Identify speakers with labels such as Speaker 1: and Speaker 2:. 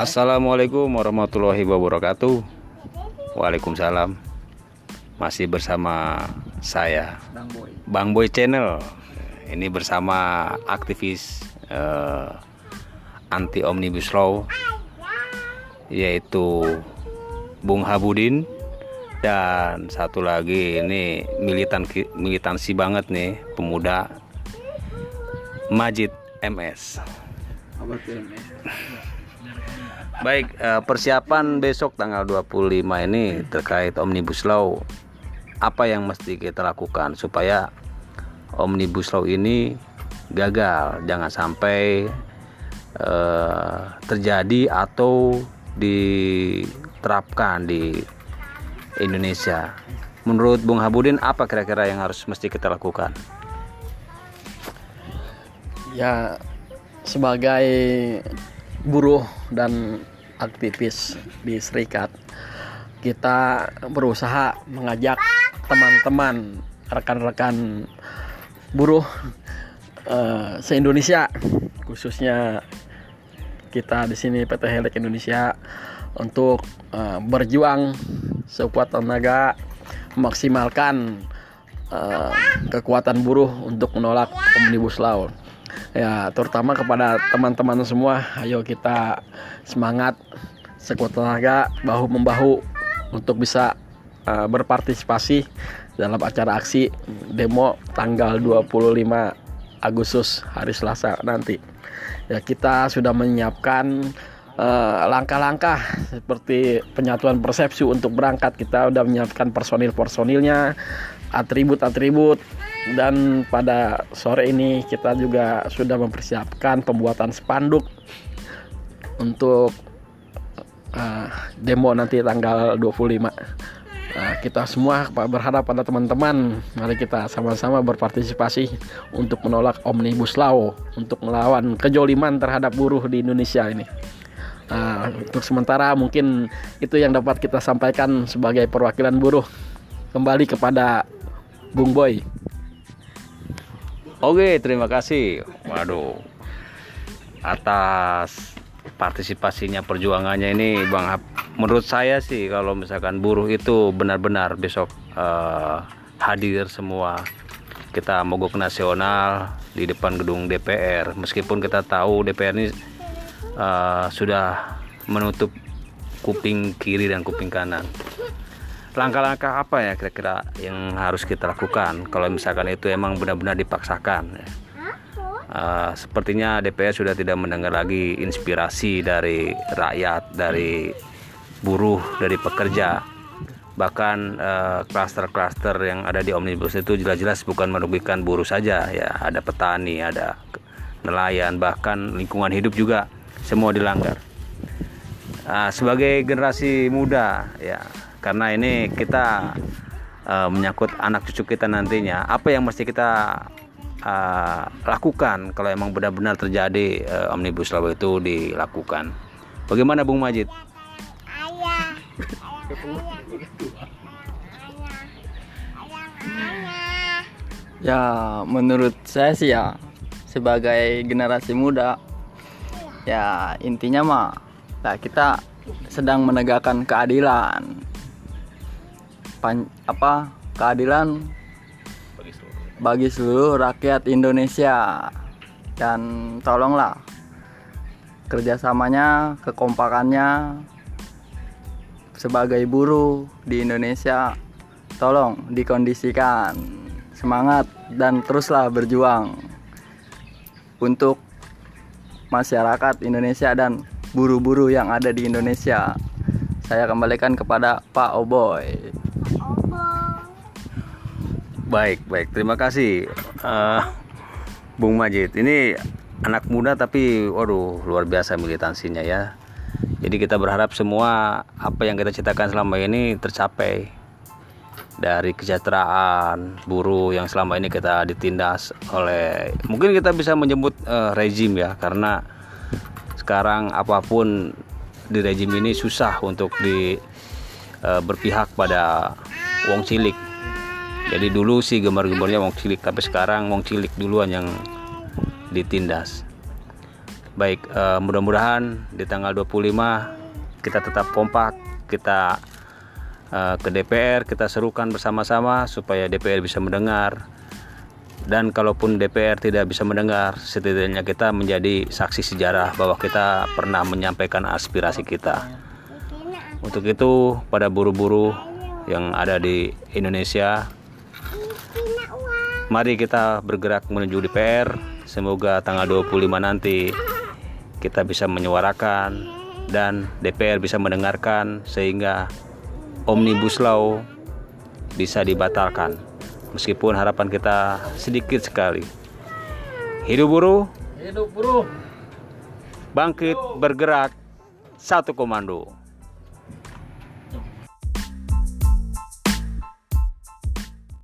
Speaker 1: Assalamualaikum warahmatullahi wabarakatuh. Waalaikumsalam. Masih bersama saya
Speaker 2: Bang Boy.
Speaker 1: Bang Boy Channel. Ini bersama aktivis eh, anti omnibus law yaitu Bung Habudin dan satu lagi ini militan militansi banget nih pemuda Majid MS.
Speaker 2: Apa tuh MS?
Speaker 1: Baik, eh, persiapan besok tanggal 25 ini terkait Omnibus Law. Apa yang mesti kita lakukan supaya Omnibus Law ini gagal, jangan sampai eh, terjadi atau diterapkan di Indonesia. Menurut Bung Habudin apa kira-kira yang harus mesti kita lakukan?
Speaker 2: Ya sebagai buruh dan aktivis di serikat kita berusaha mengajak teman-teman rekan-rekan buruh eh, se-Indonesia khususnya kita di sini PT Helix Indonesia untuk eh, berjuang sekuat tenaga memaksimalkan eh, kekuatan buruh untuk menolak omnibus law ya terutama kepada teman-teman semua ayo kita semangat sekuat tenaga bahu membahu untuk bisa uh, berpartisipasi dalam acara aksi demo tanggal 25 Agustus hari Selasa nanti. Ya kita sudah menyiapkan uh, langkah-langkah seperti penyatuan persepsi untuk berangkat. Kita sudah menyiapkan personil-personilnya atribut-atribut. Dan pada sore ini kita juga sudah mempersiapkan pembuatan spanduk untuk uh, demo nanti tanggal 25 uh, kita semua berharap pada teman-teman mari kita sama-sama berpartisipasi untuk menolak omnibus law untuk melawan kejoliman terhadap buruh di Indonesia ini. Uh, untuk sementara mungkin itu yang dapat kita sampaikan sebagai perwakilan buruh. Kembali kepada Bung Boy
Speaker 1: Oke, terima kasih. Waduh, atas partisipasinya perjuangannya ini, Bang. Menurut saya sih, kalau misalkan buruh itu benar-benar besok uh, hadir semua, kita mogok nasional di depan gedung DPR. Meskipun kita tahu DPR ini uh, sudah menutup kuping kiri dan kuping kanan langkah-langkah apa ya kira-kira yang harus kita lakukan kalau misalkan itu emang benar-benar dipaksakan ya. uh, sepertinya DPR sudah tidak mendengar lagi inspirasi dari rakyat dari buruh dari pekerja. Bahkan klaster-klaster uh, yang ada di omnibus itu jelas-jelas bukan merugikan buruh saja ya. Ada petani ada nelayan bahkan lingkungan hidup juga semua dilanggar. Uh, sebagai generasi muda ya karena ini kita uh, menyangkut anak cucu kita nantinya. Apa yang mesti kita uh, lakukan kalau emang benar-benar terjadi uh, omnibus law itu dilakukan? Bagaimana Bung Majid?
Speaker 3: Ya menurut saya sih ya sebagai generasi muda ya intinya mah nah kita sedang menegakkan keadilan pan, apa keadilan bagi seluruh rakyat. Indonesia. Dan tolonglah kerjasamanya kekompakannya sebagai buruh di Indonesia. Tolong dikondisikan. Semangat dan teruslah berjuang untuk masyarakat Indonesia dan buru-buru yang ada di Indonesia. Saya kembalikan kepada Pak Oboy
Speaker 1: Baik, baik. Terima kasih, uh, Bung Majid. Ini anak muda tapi, waduh, luar biasa militansinya ya. Jadi kita berharap semua apa yang kita citakan selama ini tercapai dari kesejahteraan buruh yang selama ini kita ditindas oleh, mungkin kita bisa menyebut uh, rezim ya, karena sekarang apa pun di rezim ini susah untuk di uh, berpihak pada wong cilik jadi dulu sih gemar-gemarnya wong cilik tapi sekarang wong cilik duluan yang ditindas. Baik eh, mudah-mudahan di tanggal 25 kita tetap kompak kita eh, ke DPR kita serukan bersama-sama supaya DPR bisa mendengar. Dan kalaupun DPR tidak bisa mendengar setidaknya kita menjadi saksi sejarah bahwa kita pernah menyampaikan aspirasi kita. Untuk itu pada buru-buru yang ada di Indonesia mari kita bergerak menuju DPR semoga tanggal 25 nanti kita bisa menyuarakan dan DPR bisa mendengarkan sehingga Omnibus Law bisa dibatalkan. Meskipun harapan kita sedikit sekali. Hidup buruh.
Speaker 2: Hidup buruh.
Speaker 1: bangkit bergerak satu komando